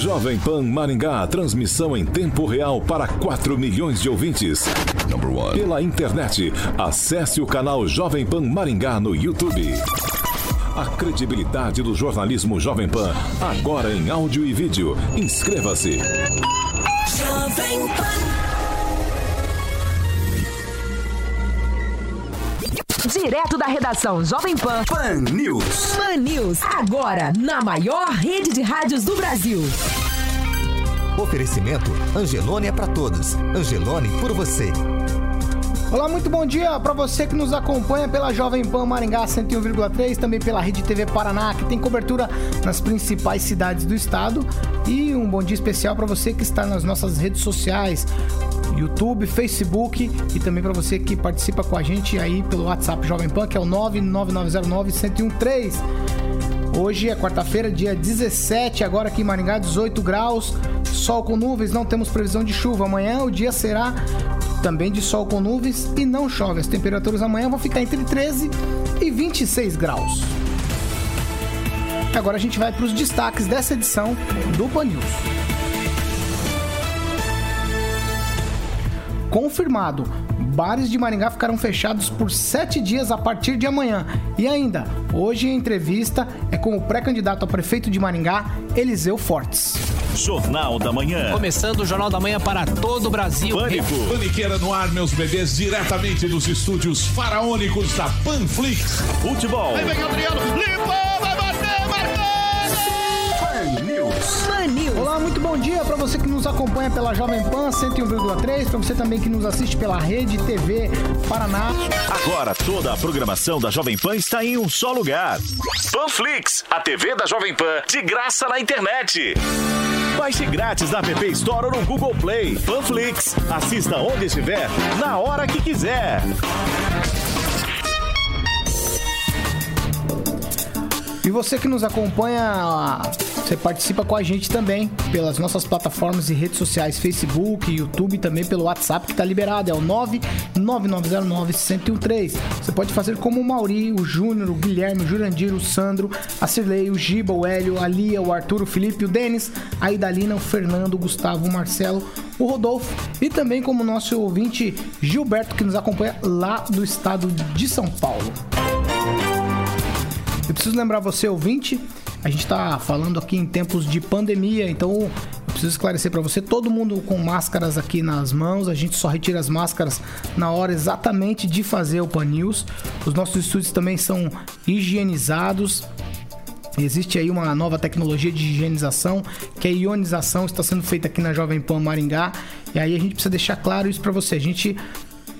Jovem Pan Maringá, transmissão em tempo real para 4 milhões de ouvintes. Pela internet, acesse o canal Jovem Pan Maringá no YouTube. A credibilidade do jornalismo Jovem Pan, agora em áudio e vídeo. Inscreva-se. Jovem Pan. Direto da redação Jovem Pan. Pan News. Pan News. Agora, na maior rede de rádios do Brasil. Oferecimento Angelone é para todos. Angelone por você. Olá, muito bom dia para você que nos acompanha pela Jovem Pan Maringá 101,3, também pela Rede TV Paraná, que tem cobertura nas principais cidades do estado. E um bom dia especial para você que está nas nossas redes sociais, YouTube, Facebook e também para você que participa com a gente aí pelo WhatsApp Jovem Pan, que é o 99909-1013. Hoje é quarta-feira, dia 17, agora aqui em Maringá, 18 graus, sol com nuvens, não temos previsão de chuva. Amanhã o dia será também de sol com nuvens e não chove. As temperaturas amanhã vão ficar entre 13 e 26 graus. Agora a gente vai para os destaques dessa edição do Pan News. Confirmado, bares de Maringá ficarão fechados por sete dias a partir de amanhã. E ainda, hoje a entrevista é com o pré-candidato a prefeito de Maringá, Eliseu Fortes. Jornal da Manhã. Começando o Jornal da Manhã para todo o Brasil. Pânico. Paniqueira no ar, meus bebês, diretamente dos estúdios faraônicos da Panflix. Futebol. Aí vem Adriano, limpa, vai bater, marcou! Pan News. Pan News. Olá, muito bom dia para você que nos acompanha pela Jovem Pan 101,3, para você também que nos assiste pela Rede TV Paraná. Agora toda a programação da Jovem Pan está em um só lugar. Panflix, a TV da Jovem Pan, de graça na internet. Baixe grátis na App Store ou no Google Play. Panflix, assista onde estiver, na hora que quiser. E você que nos acompanha, você participa com a gente também pelas nossas plataformas e redes sociais, Facebook, YouTube, também pelo WhatsApp que está liberado, é o 99909-1013. Você pode fazer como o Mauri, o Júnior, o Guilherme, o Jurandir, o Sandro, a Cirlei, o Giba, o Hélio, a Lia, o Arthur, o Felipe, o Denis, a Idalina, o Fernando, o Gustavo, o Marcelo, o Rodolfo e também como nosso ouvinte Gilberto que nos acompanha lá do estado de São Paulo. Eu preciso lembrar você, ouvinte, a gente está falando aqui em tempos de pandemia, então eu preciso esclarecer para você, todo mundo com máscaras aqui nas mãos, a gente só retira as máscaras na hora exatamente de fazer o Pan News. Os nossos estúdios também são higienizados, Existe aí uma nova tecnologia de higienização, que é a ionização, está sendo feita aqui na Jovem Pan Maringá. E aí a gente precisa deixar claro isso para você. A gente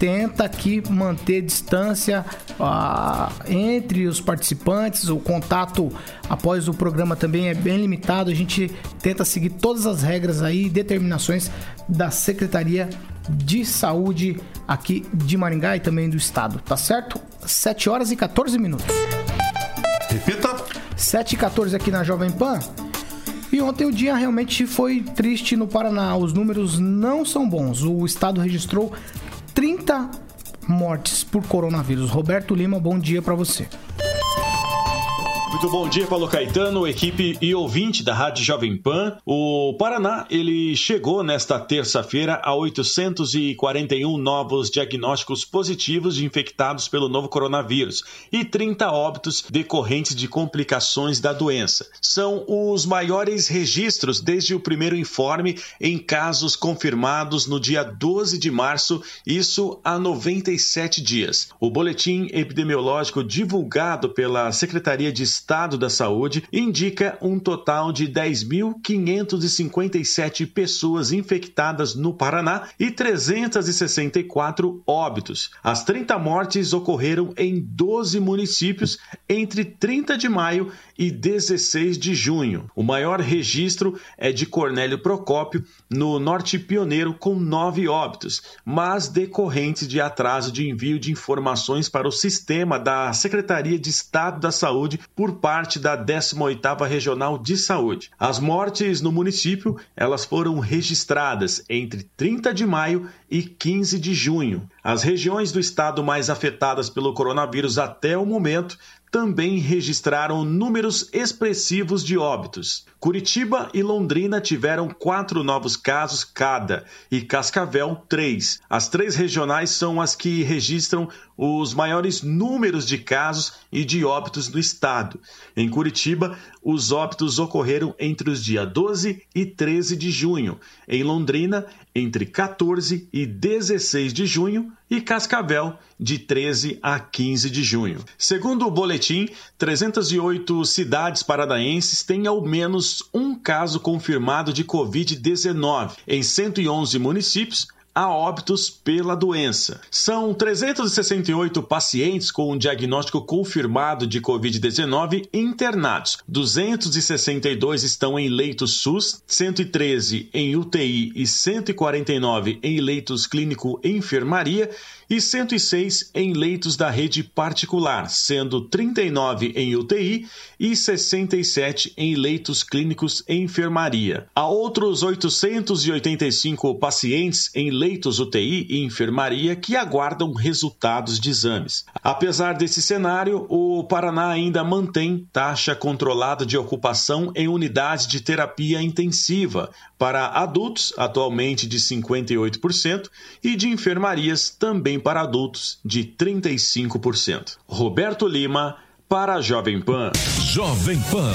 tenta aqui manter distância ah, entre os participantes, o contato após o programa também é bem limitado. A gente tenta seguir todas as regras aí, determinações da Secretaria de Saúde aqui de Maringá e também do estado, tá certo? 7 horas e 14 minutos. Repita. 7 e 14 aqui na Jovem Pan. E ontem o dia realmente foi triste no Paraná. Os números não são bons. O estado registrou 30 mortes por coronavírus. Roberto Lima, bom dia para você. Muito bom dia, Paulo Caetano, equipe e ouvinte da Rádio Jovem Pan. O Paraná, ele chegou nesta terça-feira a 841 novos diagnósticos positivos de infectados pelo novo coronavírus e 30 óbitos decorrentes de complicações da doença. São os maiores registros desde o primeiro informe em casos confirmados no dia 12 de março, isso há 97 dias. O boletim epidemiológico divulgado pela Secretaria de Estado da Saúde indica um total de 10.557 pessoas infectadas no Paraná e 364 óbitos. As 30 mortes ocorreram em 12 municípios entre 30 de maio e 16 de junho. O maior registro é de Cornélio Procópio, no Norte Pioneiro, com nove óbitos, mas decorrentes de atraso de envio de informações para o sistema da Secretaria de Estado da Saúde por parte da 18ª Regional de Saúde. As mortes no município, elas foram registradas entre 30 de maio e 15 de junho. As regiões do estado mais afetadas pelo coronavírus até o momento também registraram números expressivos de óbitos. Curitiba e Londrina tiveram quatro novos casos cada e Cascavel três. As três regionais são as que registram os maiores números de casos e de óbitos no estado. Em Curitiba, os óbitos ocorreram entre os dias 12 e 13 de junho. Em Londrina, entre 14 e 16 de junho e Cascavel, de 13 a 15 de junho. Segundo o boletim, 308 cidades paranaenses têm ao menos um caso confirmado de Covid-19. Em 111 municípios, a óbitos pela doença. São 368 pacientes com um diagnóstico confirmado de Covid-19 internados. 262 estão em leitos SUS, 113 em UTI e 149 em leitos clínico-enfermaria e 106 em leitos da rede particular, sendo 39 em UTI e 67 em leitos clínicos enfermaria. Há outros 885 pacientes em leitos UTI e enfermaria que aguardam resultados de exames. Apesar desse cenário, o Paraná ainda mantém taxa controlada de ocupação em unidades de terapia intensiva para adultos, atualmente de 58%, e de enfermarias também para adultos de 35%. Roberto Lima para a Jovem Pan. Jovem Pan,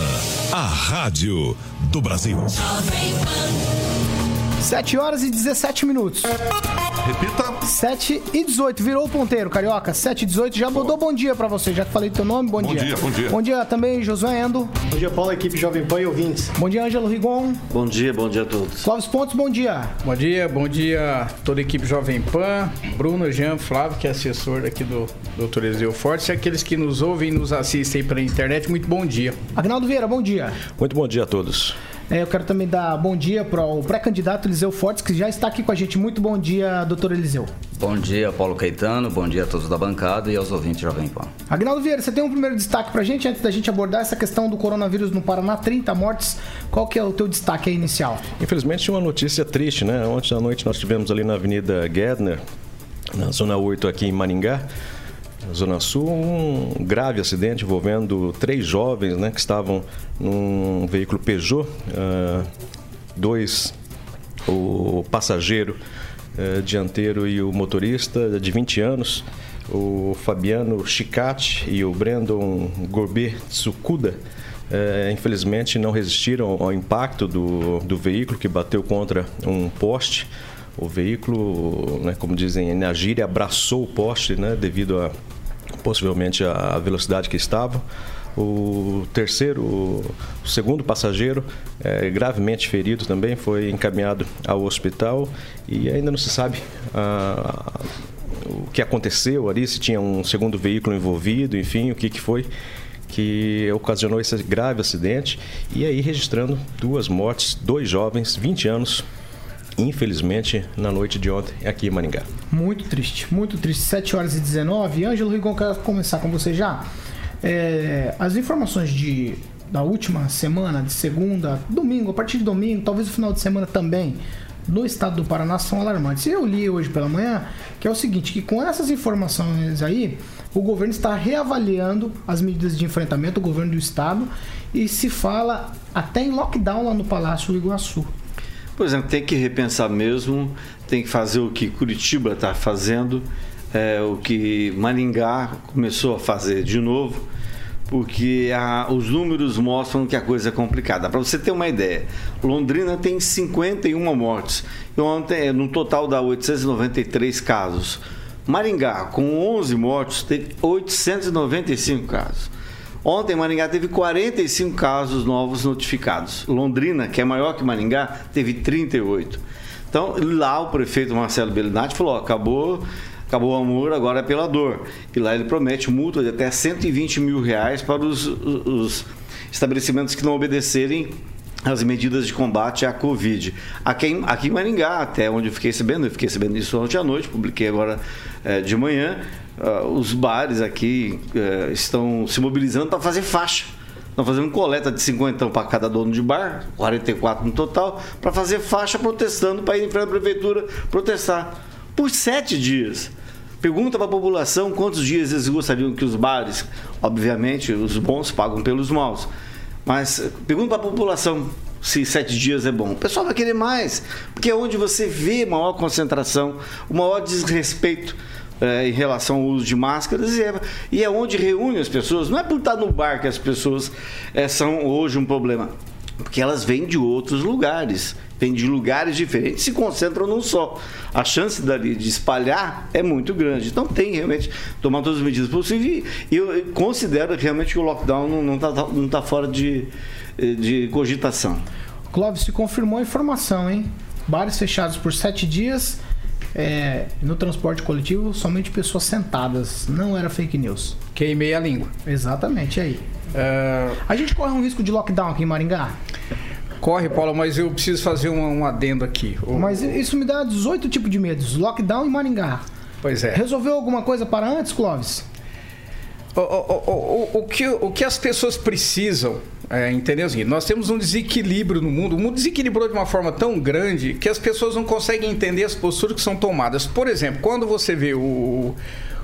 a rádio do Brasil. 7 horas e 17 minutos. Repita. 7 e 18. Virou o ponteiro, carioca. 7 e 18. Já mandou bom dia pra você. Já que falei teu nome, bom, Bom dia, bom dia. Bom dia também, Josué Endo. Bom dia, Paulo, equipe Jovem Pan e ouvintes. Bom dia, Ângelo Rigon. Bom dia, bom dia a todos. Clóvis Pontes, bom dia. Bom dia, bom dia toda a equipe Jovem Pan, Bruno, Jean, Flávio, que é assessor aqui do Dr. Eliseu Fortes, e aqueles que nos ouvem e nos assistem pela internet, muito bom dia. Agnaldo Vieira, bom dia. Muito bom dia a todos. É, eu quero também dar bom dia para o pré-candidato Eliseu Fortes, que já está aqui com a gente. Muito bom dia, doutor Eliseu. Bom dia, Paulo Caetano, bom dia a todos da bancada e aos ouvintes Jovem Pan. Agnaldo Vieira, você tem um primeiro destaque para a gente, antes da gente abordar essa questão do coronavírus no Paraná, 30 mortes. Qual que é o teu destaque aí inicial? Infelizmente, uma notícia triste, né? Ontem à noite nós tivemos ali na Avenida Gedner, na Zona 8 aqui em Maringá, Zona Sul, um grave acidente envolvendo três jovens né, que estavam num veículo Peugeot, ah, dois, o passageiro eh, dianteiro e o motorista de 20 anos, o Fabiano Chicati e o Brandon Gorbet Tsukuda, eh, infelizmente não resistiram ao impacto do, do veículo que bateu contra um poste. O veículo, né, como dizem na gíria, abraçou o poste né, devido a possivelmente a velocidade que estava. O terceiro, o segundo passageiro, é, gravemente ferido também, foi encaminhado ao hospital e ainda não se sabe ah, o que aconteceu ali, se tinha um segundo veículo envolvido, enfim, o que, que foi que ocasionou esse grave acidente e aí registrando duas mortes, dois jovens, 20 anos, infelizmente, na noite de ontem aqui em Maringá. Muito triste, muito triste. 7 horas e 19. Ângelo Rigon, quero começar com você já. É, as informações de, da última semana, de segunda, domingo, a partir de domingo, talvez o final de semana também, no estado do Paraná são alarmantes. Eu li hoje pela manhã que é o seguinte, que com essas informações aí, o governo está reavaliando as medidas de enfrentamento, o governo do estado, e se fala até em lockdown lá no Palácio do Iguaçu. Por exemplo, tem que repensar mesmo, tem que fazer o que Curitiba está fazendo, é, o que Maringá começou a fazer de novo, porque a, os números mostram que a coisa é complicada. Para você ter uma ideia, Londrina tem 51 mortes, e ontem, no total dá 893 casos. Maringá, com 11 mortos, teve 895 casos. Ontem, Maringá teve 45 casos novos notificados. Londrina, que é maior que Maringá, teve 38. Então, lá o prefeito Marcelo Bellinati falou: ó, acabou acabou o amor, agora é pela dor. E lá ele promete multa de até 120 mil reais para os, os estabelecimentos que não obedecerem as medidas de combate à Covid. Aqui em, aqui em Maringá, até onde eu fiquei sabendo, eu fiquei sabendo isso ontem à noite, publiquei agora é, de manhã, uh, os bares aqui uh, estão se mobilizando para fazer faixa. Estão fazendo coleta de 50 para cada dono de bar, 44 no total, para fazer faixa protestando, para ir em frente à prefeitura protestar. Por sete dias. Pergunta para a população quantos dias eles gostariam que os bares, obviamente, os bons pagam pelos maus. Mas pergunta para a população se sete dias é bom. O pessoal vai querer mais, porque é onde você vê maior concentração, o maior desrespeito é, em relação ao uso de máscaras e é, e é, onde reúne as pessoas. Não é por estar no bar que as pessoas é, são hoje um problema, porque elas vêm de outros lugares, vêm de lugares diferentes, se concentram num só. A chance dali de espalhar é muito grande. Então tem realmente tomar todas as medidas possíveis e eu considero realmente que o lockdown não está não tá fora de, de cogitação. Clóvis, se confirmou a informação, hein? Bares fechados por sete dias é, no transporte coletivo, somente pessoas sentadas. Não era fake news. Queimei a língua. Exatamente, aí. É... A gente corre um risco de lockdown aqui em Maringá? Corre, Paulo, mas eu preciso fazer um, um adendo aqui. O... Mas isso me dá 18 tipos de medos. Lockdown em Maringá. Pois é. Resolveu alguma coisa para antes, Clóvis? O, o, o, o, que, o que as pessoas precisam é, entendeu? Assim, nós temos um desequilíbrio no mundo. O mundo desequilibrou de uma forma tão grande que as pessoas não conseguem entender as posturas que são tomadas. Por exemplo, quando você vê o,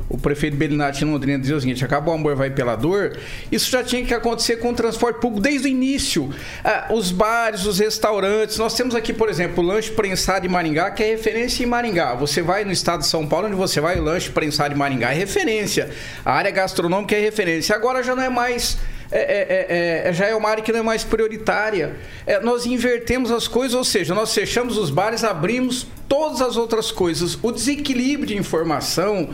o prefeito Belinati em Londrina dizer o seguinte: acabou o amor, vai pela dor. Isso já tinha que acontecer com o transporte público desde o início. Ah, os bares, os restaurantes. Nós temos aqui, por exemplo, o lanche prensado de Maringá, que é referência em Maringá. Você vai no estado de São Paulo, onde você vai, o lanche prensado de Maringá é referência. A área gastronômica é referência. Agora já não é mais é é, é, é, já é uma área que não é mais prioritária. É, nós invertemos as coisas, ou seja, nós fechamos os bares, abrimos todas as outras coisas. O desequilíbrio de informação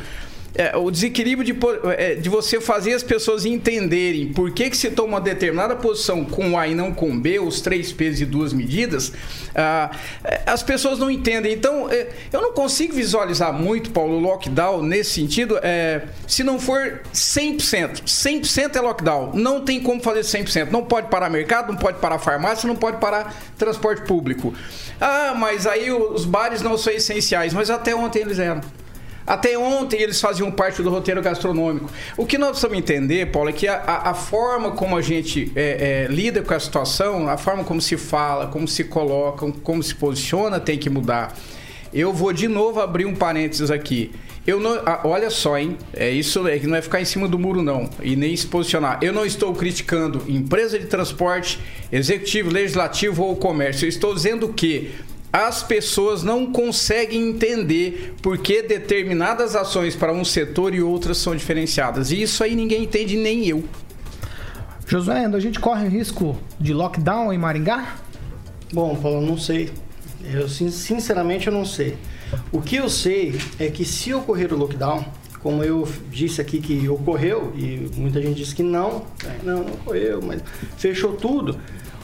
é, o desequilíbrio de, é, de você fazer as pessoas entenderem por que, que se toma uma determinada posição com A e não com B, os três pesos e duas medidas, ah, é, as pessoas não entendem. Então, é, eu não consigo visualizar muito, Paulo, lockdown nesse sentido, é, se não for 100%. 100% é lockdown. Não tem como fazer 100%. Não pode parar mercado, não pode parar farmácia, não pode parar transporte público. Ah, mas aí os bares não são essenciais. Mas até ontem eles eram. Até ontem eles faziam parte do roteiro gastronômico. O que nós precisamos entender, Paulo, é que a, a forma como a gente é, é, lida com a situação, a forma como se fala, como se coloca, como se posiciona, tem que mudar. Eu vou de novo abrir um parênteses aqui. Eu não, ah, olha só, hein? É isso é que não é ficar em cima do muro não e nem se posicionar. Eu não estou criticando empresa de transporte, executivo, legislativo ou comércio. Eu estou dizendo que as pessoas não conseguem entender por que determinadas ações para um setor e outras são diferenciadas. E isso aí ninguém entende, nem eu. Josué, a gente corre risco de lockdown em Maringá? Bom, Paulo, não sei. Eu sinceramente eu não sei. O que eu sei é que se ocorrer o lockdown, como eu disse aqui que ocorreu e muita gente disse que não, né, não, não ocorreu, mas fechou tudo.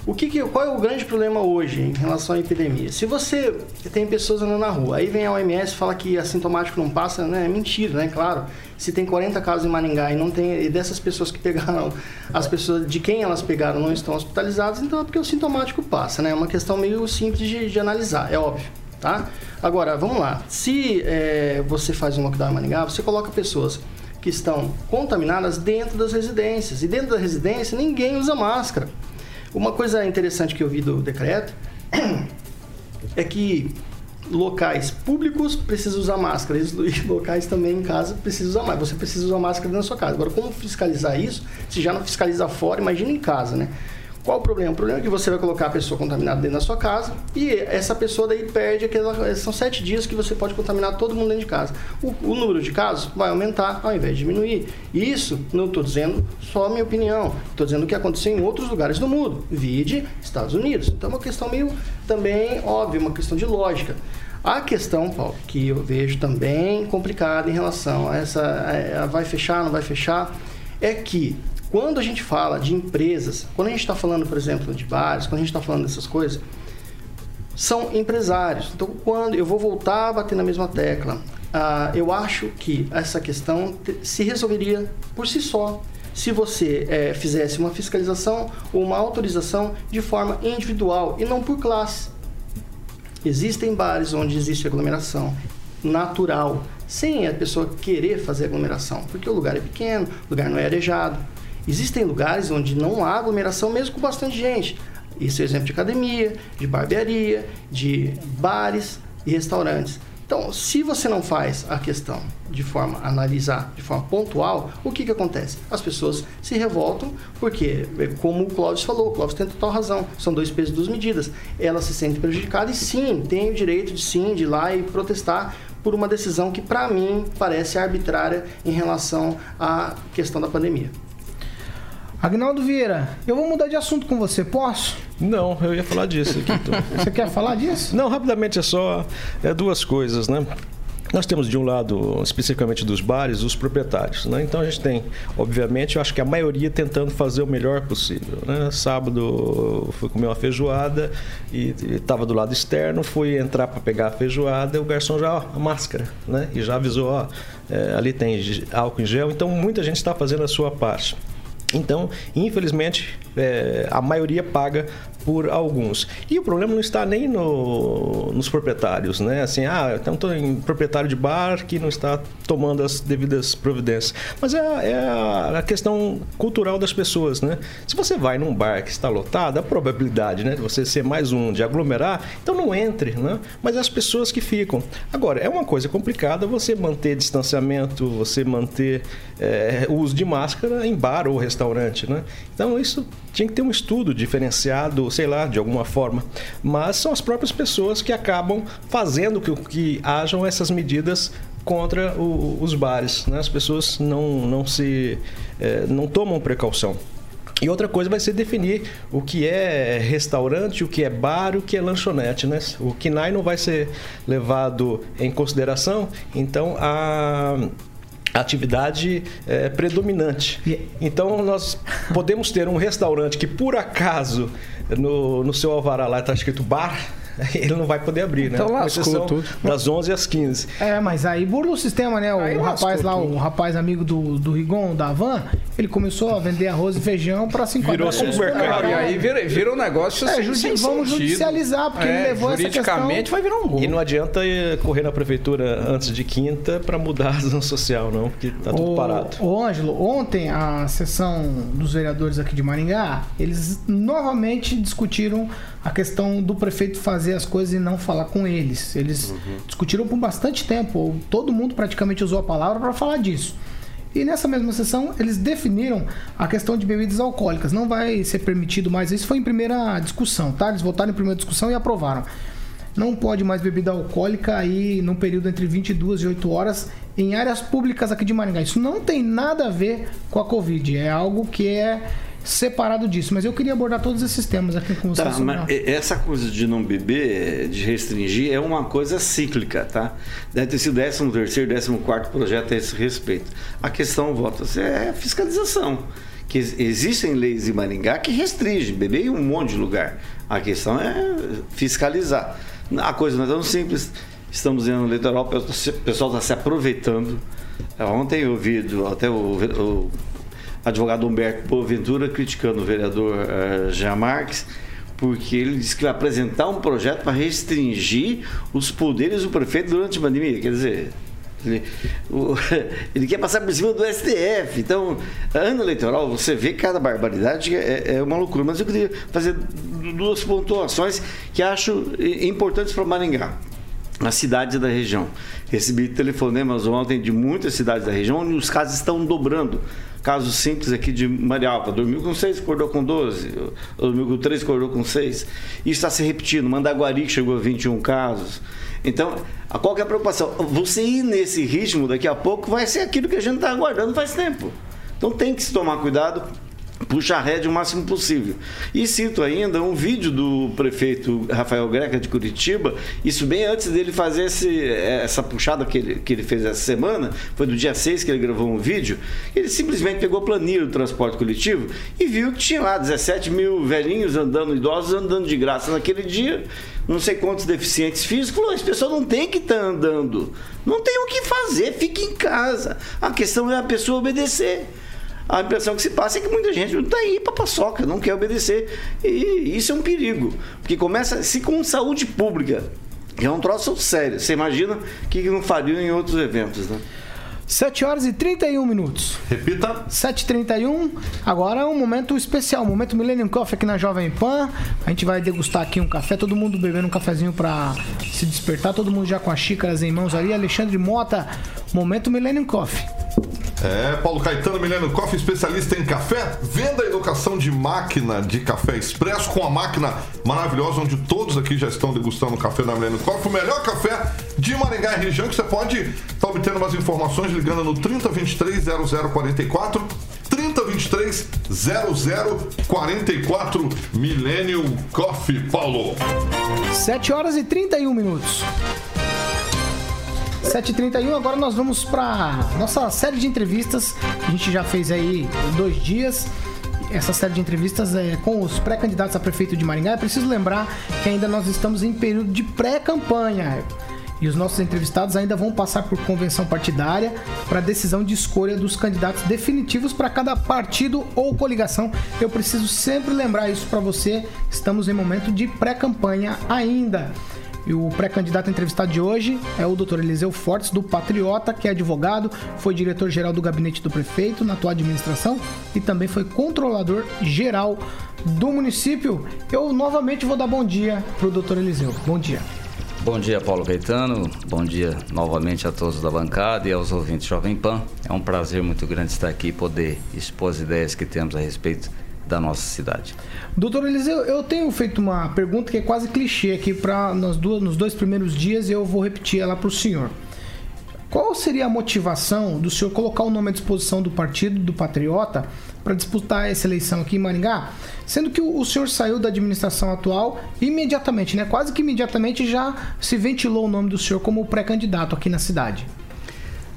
O que, que, qual é o grande problema hoje em relação à epidemia? Se você tem pessoas andando na rua, aí vem a OMS e fala que assintomático não passa, né? É mentira, né? Claro. Se tem 40 casos em Maringá e não tem e dessas pessoas que pegaram, as pessoas de quem elas pegaram não estão hospitalizadas, então é porque o sintomático passa, né? É uma questão meio simples de, de analisar, é óbvio, tá? Agora, vamos lá. Se é, você faz um lockdown em Maringá, você coloca pessoas que estão contaminadas dentro das residências. E dentro da residência ninguém usa máscara. Uma coisa interessante que eu vi do decreto é que locais públicos precisam usar máscara e locais também em casa precisam usar máscara. Você precisa usar máscara na sua casa. Agora, como fiscalizar isso? Se já não fiscaliza fora, imagina em casa, né? Qual o problema? O problema é que você vai colocar a pessoa contaminada dentro da sua casa e essa pessoa daí perde aquela. São sete dias que você pode contaminar todo mundo dentro de casa. O, o número de casos vai aumentar ao invés de diminuir. Isso não estou dizendo só a minha opinião, estou dizendo o que aconteceu em outros lugares do mundo, vide Estados Unidos. Então é uma questão meio também óbvia, uma questão de lógica. A questão, Paulo, que eu vejo também complicada em relação a essa. A, a vai fechar, não vai fechar, é que quando a gente fala de empresas, quando a gente está falando, por exemplo, de bares, quando a gente está falando dessas coisas, são empresários. Então, quando eu vou voltar a bater na mesma tecla, uh, eu acho que essa questão se resolveria por si só se você é, fizesse uma fiscalização ou uma autorização de forma individual e não por classe. Existem bares onde existe aglomeração natural, sem a pessoa querer fazer aglomeração, porque o lugar é pequeno, o lugar não é arejado. Existem lugares onde não há aglomeração, mesmo com bastante gente. Isso é exemplo de academia, de barbearia, de bares e restaurantes. Então, se você não faz a questão de forma analisar, de forma pontual, o que, que acontece? As pessoas se revoltam porque, como o Clóvis falou, o Clóvis tem total razão, são dois pesos, duas medidas. Ela se sente prejudicada e sim, tem o direito de sim, de ir lá e protestar por uma decisão que, para mim, parece arbitrária em relação à questão da pandemia. Agnaldo Vieira, eu vou mudar de assunto com você, posso? Não, eu ia falar disso aqui. Então. Você quer falar disso? Não, rapidamente é só é, duas coisas, né? Nós temos de um lado, especificamente dos bares, os proprietários. Né? Então a gente tem, obviamente, eu acho que a maioria tentando fazer o melhor possível. Né? Sábado fui comer uma feijoada e estava do lado externo, fui entrar para pegar a feijoada, e o garçom já, ó, a máscara, né? E já avisou, ó, é, ali tem álcool em gel. Então muita gente está fazendo a sua parte. Então, infelizmente, é, a maioria paga por alguns. E o problema não está nem no, nos proprietários, né? Assim, ah, então estou em proprietário de bar que não está tomando as devidas providências. Mas é, é a, questão cultural das pessoas, né? Se você vai num bar que está lotado, a probabilidade, né, de você ser mais um, de aglomerar, então não entre, né? Mas é as pessoas que ficam. Agora, é uma coisa complicada você manter distanciamento, você manter é, uso de máscara em bar ou restaurante, né? Então isso tinha que ter um estudo diferenciado, sei lá, de alguma forma. Mas são as próprias pessoas que acabam fazendo que, que hajam essas medidas contra o, os bares. Né? As pessoas não, não se é, não tomam precaução. E outra coisa vai ser definir o que é restaurante, o que é bar, o que é lanchonete, né? O KINAI não vai ser levado em consideração, então a atividade é, predominante. Então nós podemos ter um restaurante que por acaso no, no seu alvará lá está escrito bar ele não vai poder abrir, né? Então lascou tudo. Das 11 às 15. É, mas aí burla o sistema, né? O aí rapaz lá, tudo. o rapaz amigo do, do Rigon, da Van, ele começou a vender arroz e feijão para se enquadrar Virou supermercado. E aí vira, vira um negócio é, sem, sem Vamos sentido. judicializar, porque é, ele levou essa questão... vai virar um gol. E não adianta correr na prefeitura antes de quinta para mudar a razão social, não, porque tá tudo o, parado. Ô, Ângelo, ontem a sessão dos vereadores aqui de Maringá, eles novamente discutiram a questão do prefeito fazer as coisas e não falar com eles. Eles uhum. discutiram por bastante tempo, todo mundo praticamente usou a palavra para falar disso. E nessa mesma sessão, eles definiram a questão de bebidas alcoólicas. Não vai ser permitido mais. Isso foi em primeira discussão, tá? Eles votaram em primeira discussão e aprovaram. Não pode mais bebida alcoólica aí num período entre 22 e 8 horas em áreas públicas aqui de Maringá. Isso não tem nada a ver com a Covid. É algo que é separado disso, mas eu queria abordar todos esses temas aqui com vocês. Tá, mas essa coisa de não beber, de restringir, é uma coisa cíclica, tá? Deve ter sido 13 terceiro, 14 quarto projeto a esse respeito. A questão, votos, é fiscalização. Que existem leis em Maringá que restringem beber em um monte de lugar. A questão é fiscalizar. A coisa não é tão simples. Estamos indo no litoral, o pessoal está se aproveitando. Ontem eu ouvi até o, o advogado Humberto Boaventura criticando o vereador uh, Jean Marques, porque ele disse que vai apresentar um projeto para restringir os poderes do prefeito durante a pandemia. Quer dizer, ele, o, ele, quer passar por cima do STF. Então, ano eleitoral, você vê cada barbaridade, é, é, uma loucura. Mas eu queria fazer duas pontuações que acho importantes para Maringá. As cidades da região. Recebi telefonemas ontem de muitas cidades da região onde os casos estão dobrando. Caso simples aqui de Marialva, dormiu com 6, acordou com 12, dormiu com 3, acordou com 6. Isso está se repetindo. Mandaguari chegou a 21 casos. Então, a qualquer preocupação, você ir nesse ritmo daqui a pouco vai ser aquilo que a gente está aguardando faz tempo. Então tem que se tomar cuidado puxa a rédea o máximo possível. E cito ainda um vídeo do prefeito Rafael Greca de Curitiba, isso bem antes dele fazer esse, essa puxada que ele, que ele fez essa semana, foi do dia 6 que ele gravou um vídeo, ele simplesmente pegou a planilha do transporte coletivo e viu que tinha lá 17 mil velhinhos andando, idosos andando de graça naquele dia, não sei quantos deficientes físicos, falou, esse pessoal não tem que estar tá andando, não tem o que fazer, fique em casa. A questão é a pessoa obedecer a impressão que se passa é que muita gente não está aí para paçoca, não quer obedecer. E isso é um perigo. Porque começa, se com saúde pública, que é um troço sério, você imagina o que não faria em outros eventos, né? 7 horas e 31 minutos. Repita. 7h31. Agora é um momento especial, um momento Millennium Coffee aqui na Jovem Pan. A gente vai degustar aqui um café, todo mundo bebendo um cafezinho pra se despertar, todo mundo já com as xícaras em mãos ali. Alexandre Mota, momento Millennium Coffee. É, Paulo Caetano, Milênio Coffee, especialista em café, venda e educação de máquina de café expresso com a máquina maravilhosa, onde todos aqui já estão degustando o café da Milênio Coffee, o melhor café de Maringá e região, que você pode estar obtendo mais informações ligando no 3023 0044 3023 0044 Millennium Coffee, Paulo. 7 horas e 31 minutos. 7h31, agora nós vamos para nossa série de entrevistas. A gente já fez aí dois dias. Essa série de entrevistas é com os pré-candidatos a prefeito de Maringá. É preciso lembrar que ainda nós estamos em período de pré-campanha. E os nossos entrevistados ainda vão passar por convenção partidária para decisão de escolha dos candidatos definitivos para cada partido ou coligação. Eu preciso sempre lembrar isso para você. Estamos em momento de pré-campanha ainda. E o pré-candidato entrevistado de hoje é o Dr. Eliseu Fortes, do Patriota, que é advogado, foi diretor-geral do gabinete do prefeito na atual administração e também foi controlador geral do município. Eu novamente vou dar bom dia para o Dr. Eliseu. Bom dia. Bom dia, Paulo Caetano. Bom dia novamente a todos da bancada e aos ouvintes Jovem Pan. É um prazer muito grande estar aqui e poder expor as ideias que temos a respeito da nossa cidade. Doutor Eliseu, eu tenho feito uma pergunta que é quase clichê aqui para nos, nos dois primeiros dias e eu vou repetir ela para o senhor. Qual seria a motivação do senhor colocar o nome à disposição do partido, do Patriota, para disputar essa eleição aqui em Maringá? Sendo que o, o senhor saiu da administração atual imediatamente, né? Quase que imediatamente já se ventilou o nome do senhor como pré-candidato aqui na cidade.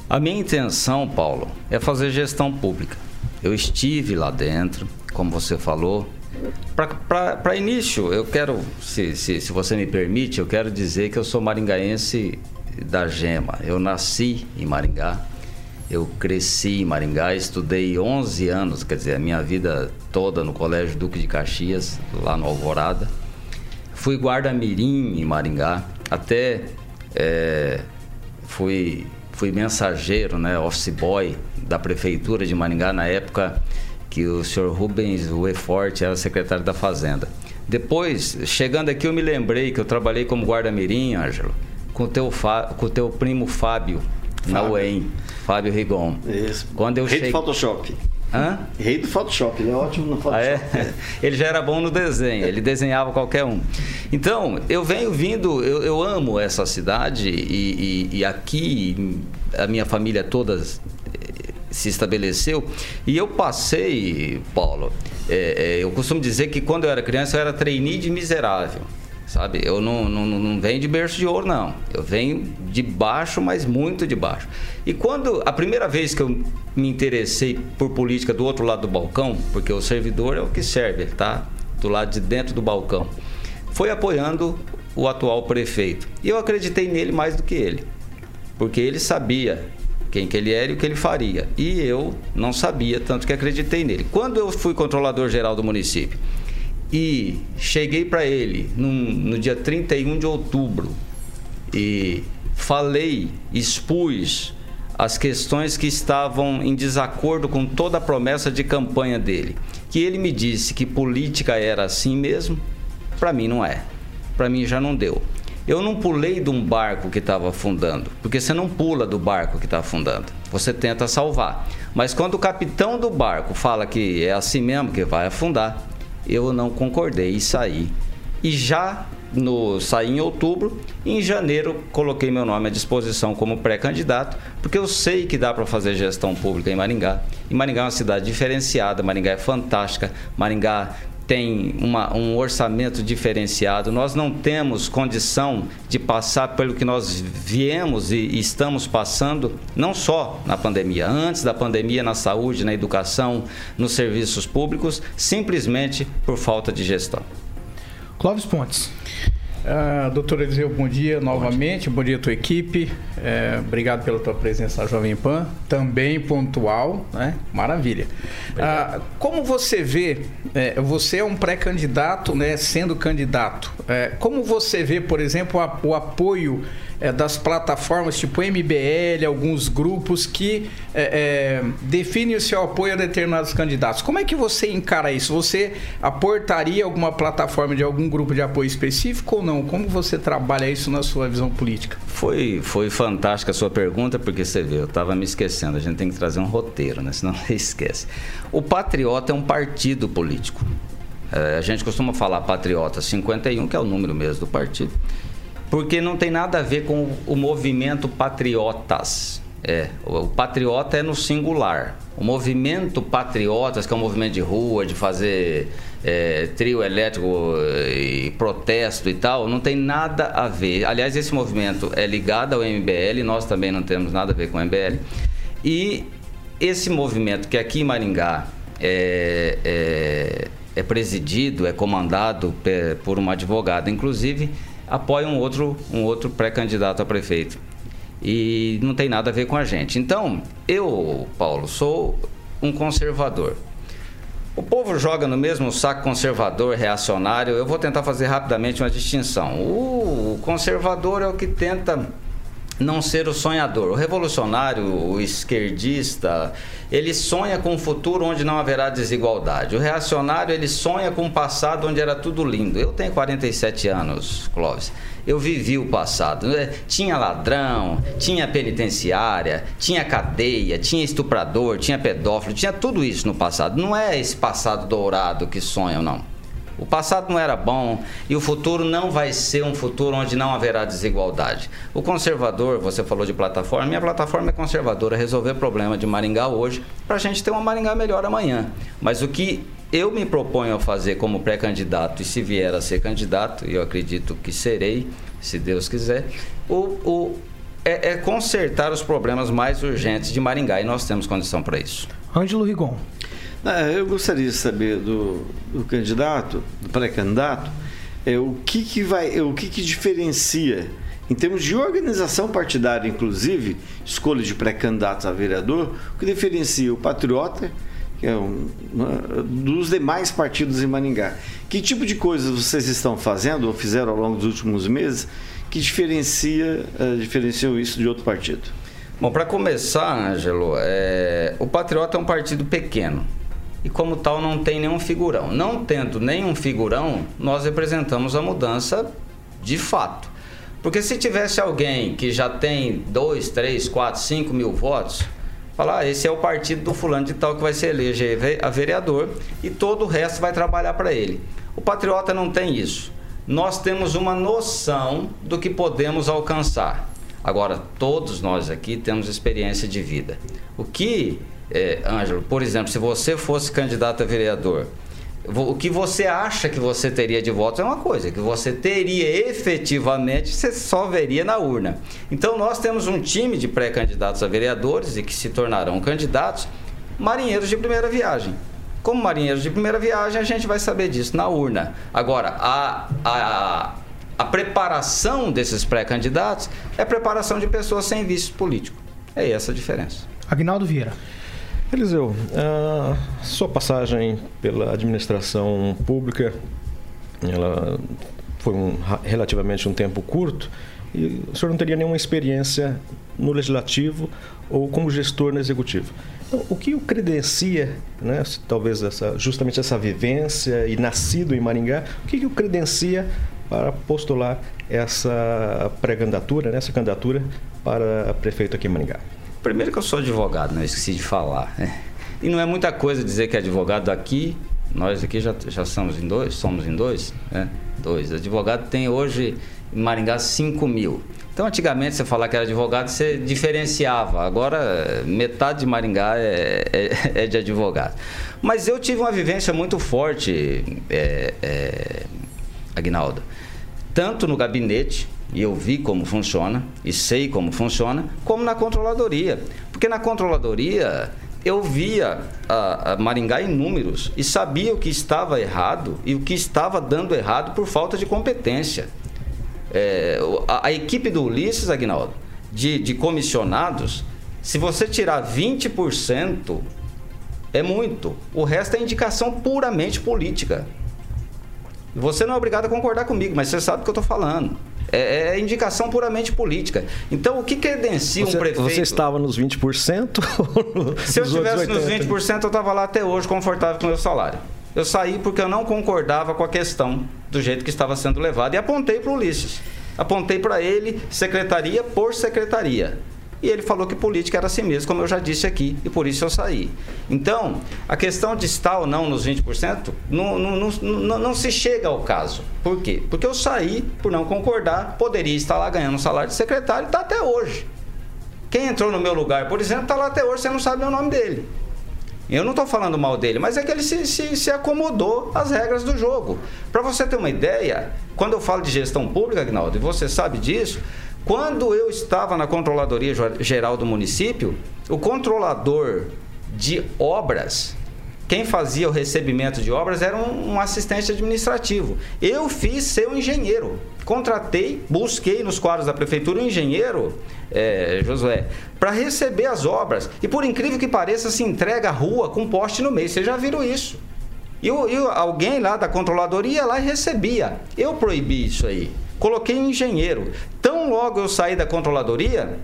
A minha intenção, Paulo, é fazer gestão pública. Eu estive lá dentro, como você falou. Para início, eu quero, se, se, se você me permite, eu quero dizer que eu sou maringaense da Gema. Eu nasci em Maringá, eu cresci em Maringá, estudei 11 anos, quer dizer, a minha vida toda no Colégio Duque de Caxias, lá no Alvorada. Fui guarda-mirim em Maringá, até é, fui, fui mensageiro, né, office boy da Prefeitura de Maringá na época que o senhor Rubens Ueforte era secretário da Fazenda. Depois, chegando aqui, eu me lembrei que eu trabalhei como guarda-mirim, Ângelo, com o teu, com teu primo Fábio, Fábio. na UEM, Fábio Rigon. Isso. Quando eu Rei cheguei... Photoshop. Hã? Rei do Photoshop, ele é ótimo no Photoshop. Ah, é? Ele já era bom no desenho, ele desenhava qualquer um. Então, eu venho vindo, eu, eu amo essa cidade e, e, e aqui a minha família toda se estabeleceu. E eu passei, Paulo, é, é, eu costumo dizer que quando eu era criança eu era trainee de miserável. Sabe? Eu não, não, não venho de berço de ouro, não. Eu venho de baixo, mas muito de baixo. E quando a primeira vez que eu me interessei por política do outro lado do balcão, porque o servidor é o que serve, tá? Do lado de dentro do balcão, foi apoiando o atual prefeito. E eu acreditei nele mais do que ele, porque ele sabia quem que ele era e o que ele faria. E eu não sabia, tanto que acreditei nele. Quando eu fui controlador geral do município e cheguei para ele num, no dia 31 de outubro e falei, expus as questões que estavam em desacordo com toda a promessa de campanha dele, que ele me disse que política era assim mesmo, para mim não é. Para mim já não deu. Eu não pulei de um barco que estava afundando, porque você não pula do barco que está afundando. Você tenta salvar. Mas quando o capitão do barco fala que é assim mesmo que vai afundar, eu não concordei e saí. E já no saí em outubro, em janeiro coloquei meu nome à disposição como pré-candidato, porque eu sei que dá para fazer gestão pública em Maringá. E Maringá é uma cidade diferenciada, Maringá é fantástica, Maringá tem uma, um orçamento diferenciado, nós não temos condição de passar pelo que nós viemos e, e, estamos passando, não só na pandemia, antes da pandemia, na saúde, na educação, nos serviços públicos, simplesmente por falta de gestão. Clóvis Pontes. Uh, doutor Eliseu, bom dia novamente, bom dia à tua equipe, é, obrigado pela tua presença na Jovem Pan, também pontual, né? maravilha. Uh, como você vê, é, você é um pré-candidato, né, sendo candidato, é, como você vê, por exemplo, a, o apoio é, das plataformas tipo MBL, alguns grupos que é, é, definem o seu apoio a determinados candidatos. Como é que você encara isso? Você aportaria alguma plataforma de algum grupo de apoio específico ou não? Como você trabalha isso na sua visão política? Foi, foi fantástica a sua pergunta, porque você vê, eu estava me esquecendo. A gente tem que trazer um roteiro, né? senão esquece. O Patriota é um partido político. É, a gente costuma falar Patriota 51, que é o número mesmo do partido, porque não tem nada a ver com o movimento Patriotas. É, o patriota é no singular. O movimento Patriotas, que é um movimento de rua, de fazer é, trio elétrico e protesto e tal, não tem nada a ver. Aliás, esse movimento é ligado ao MBL, nós também não temos nada a ver com o MBL. E esse movimento que aqui em Maringá é, é, é presidido, é comandado por uma advogada, inclusive, apoia um outro, um outro pré-candidato a prefeito. E não tem nada a ver com a gente. Então, eu, Paulo, sou um conservador. O povo joga no mesmo saco conservador, reacionário. Eu vou tentar fazer rapidamente uma distinção. O conservador é o que tenta não ser o sonhador. O revolucionário, o esquerdista, ele sonha com um futuro onde não haverá desigualdade. O reacionário, ele sonha com um passado onde era tudo lindo. Eu tenho 47 anos, Clóvis. Eu vivi o passado. Né? Tinha ladrão, tinha penitenciária, tinha cadeia, tinha estuprador, tinha pedófilo, tinha tudo isso no passado. Não é esse passado dourado que sonham, não. O passado não era bom e o futuro não vai ser um futuro onde não haverá desigualdade. O conservador, você falou de plataforma, minha plataforma é conservadora, resolver problema de Maringá hoje para a gente ter uma Maringá melhor amanhã. Mas o que eu me proponho a fazer como pré-candidato, e se vier a ser candidato, e eu acredito que serei, se Deus quiser, o, o é, é consertar os problemas mais urgentes de Maringá e nós temos condição para isso. Ângelo Rigon. É, eu gostaria de saber do, do candidato, do pré-candidato, é, o que, que vai, o que, que diferencia em termos de organização partidária, inclusive, escolha de pré-candidatos a vereador, o que diferencia o Patriota, que é um, uma, dos demais partidos em Maningá. Que tipo de coisas vocês estão fazendo ou fizeram ao longo dos últimos meses que diferencia, uh, diferenciam isso de outro partido? Bom, para começar, Ângelo, é, o Patriota é um partido pequeno e, como tal, não tem nenhum figurão. Não tendo nenhum figurão, nós representamos a mudança de fato. Porque se tivesse alguém que já tem 2, 3, 4, 5 mil votos, falar, ah, esse é o partido do fulano de tal que vai se eleger a vereador e todo o resto vai trabalhar para ele. O patriota não tem isso. Nós temos uma noção do que podemos alcançar. Agora, todos nós aqui temos experiência de vida. O que é, Ângelo, por exemplo, se você fosse candidato a vereador, o que você acha que você teria de votos é uma coisa, que você teria efetivamente, você só veria na urna. Então nós temos um time de pré-candidatos a vereadores e que se tornarão candidatos, marinheiros de primeira viagem. Como marinheiros de primeira viagem, a gente vai saber disso na urna. Agora, a, a, a preparação desses pré-candidatos é preparação de pessoas sem vício político. É essa a diferença. Agnaldo Vieira. Eliseu, a sua passagem pela administração pública, ela foi um, relativamente um tempo curto e o senhor não teria nenhuma experiência no legislativo ou como gestor no executivo. Então, o que o credencia, né, talvez essa, justamente essa vivência e nascido em Maringá, o que, que o credencia para postular essa pré-candidatura, né, essa candidatura para prefeito aqui em Maringá? Primeiro que eu sou advogado, né? esqueci de falar. Né? E não é muita coisa dizer que é advogado aqui, nós aqui já, já somos em dois, somos em dois, né? Dois. Advogado tem hoje em Maringá 5 mil. Então, antigamente, você falar que era advogado, você diferenciava. Agora, metade de Maringá é, é, é de advogado. Mas eu tive uma vivência muito forte, é, é, Agnaldo. Tanto no gabinete, e eu vi como funciona e sei como funciona, como na controladoria. Porque na controladoria eu via a, a, Maringá em números e sabia o que estava errado e o que estava dando errado por falta de competência. É, a, a, equipe do Ulisses, Agnaldo, de, de comissionados, se você tirar 20%, é muito. O resto é indicação puramente política. Você não é obrigado a concordar comigo, mas você sabe o que eu estou falando. É, é indicação puramente política. Então, o que credencia Você, um prefeito? você estava nos 20%? ou Se eu estivesse nos 80%? 20%, eu estava lá até hoje confortável com o meu salário. Eu saí porque eu não concordava com a questão do jeito que estava sendo levado e apontei para o Ulisses. Apontei para ele secretaria por secretaria. E ele falou que política era assim mesmo, como eu já disse aqui, e por isso eu saí. Então, a questão de estar ou não nos 20% não, não, não, não, não se chega ao caso. Por quê? Porque eu saí por não concordar, poderia estar lá ganhando um salário de secretário e está até hoje. Quem entrou no meu lugar, por exemplo, está lá até hoje, você não sabe o nome dele. Eu não estou falando mal dele, mas é que ele se, se, se acomodou às regras do jogo. Para você ter uma ideia, quando eu falo de gestão pública, Agnaldo, e você sabe disso, quando eu estava na Controladoria Geral do município, o controlador de obras, quem fazia o recebimento de obras era um, assistente administrativo. Eu fiz ser engenheiro. Contratei, busquei nos quadros da prefeitura um engenheiro, é, Josué, para receber as obras. E por incrível que pareça, se entrega a rua com poste no meio. Vocês já viram isso? E, alguém lá da controladoria ia lá recebia. Eu proibi isso aí. Coloquei engenheiro. Tão logo eu saí da controladoria,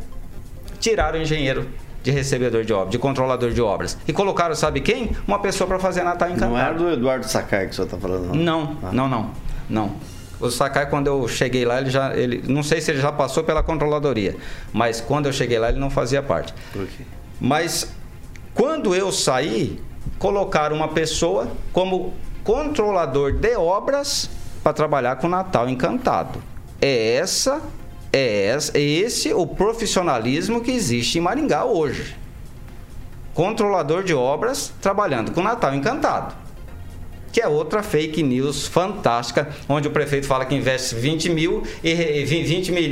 tiraram o engenheiro de recebedor de obras, de controlador de obras. E colocaram, sabe quem? Uma pessoa para fazer Natal encantado. Não era do Eduardo Sakai que o senhor está falando, não? Não, não, não, não. O Sakai, quando eu cheguei lá, ele já. Ele, não sei se ele já passou pela controladoria, mas quando eu cheguei lá, ele não fazia parte. Por quê? Mas quando eu saí, colocaram uma pessoa como controlador de obras para trabalhar com Natal Encantado. É essa, é essa, é esse o profissionalismo que existe em Maringá hoje. Controlador de obras trabalhando com Natal Encantado que é outra fake news fantástica, onde o prefeito fala que investe 20 mil e re- 20 mil,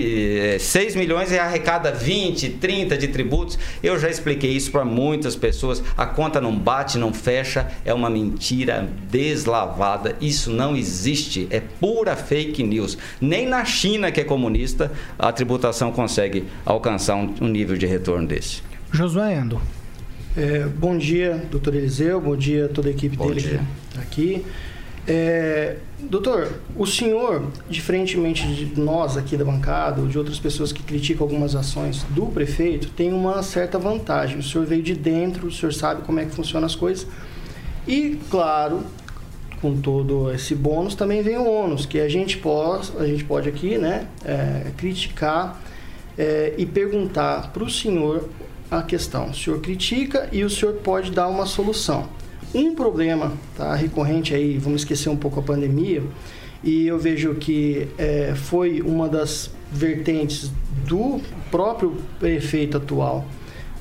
eh, 6 milhões e arrecada 20, 30 de tributos. Eu já expliquei isso para muitas pessoas. A conta não bate, não fecha, é uma mentira deslavada. Isso não existe, é pura fake news. Nem na China, que é comunista, a tributação consegue alcançar um, um nível de retorno desse. Josué Endo. É, bom dia, doutor Eliseu. Bom dia a toda a equipe Bom dele dia. tá aqui. É, doutor, o senhor, diferentemente de nós aqui da bancada ou de outras pessoas que criticam algumas ações do prefeito, tem uma certa vantagem. O senhor veio de dentro, o senhor sabe como é que funcionam as coisas. E, claro, com todo esse bônus também vem o ônus, que a gente pode, a gente pode aqui né, é, criticar é, e perguntar para o senhor a questão. O senhor critica e o senhor pode dar uma solução. Um problema tá, recorrente aí, vamos esquecer um pouco a pandemia, e eu vejo que é, foi uma das vertentes do próprio prefeito atual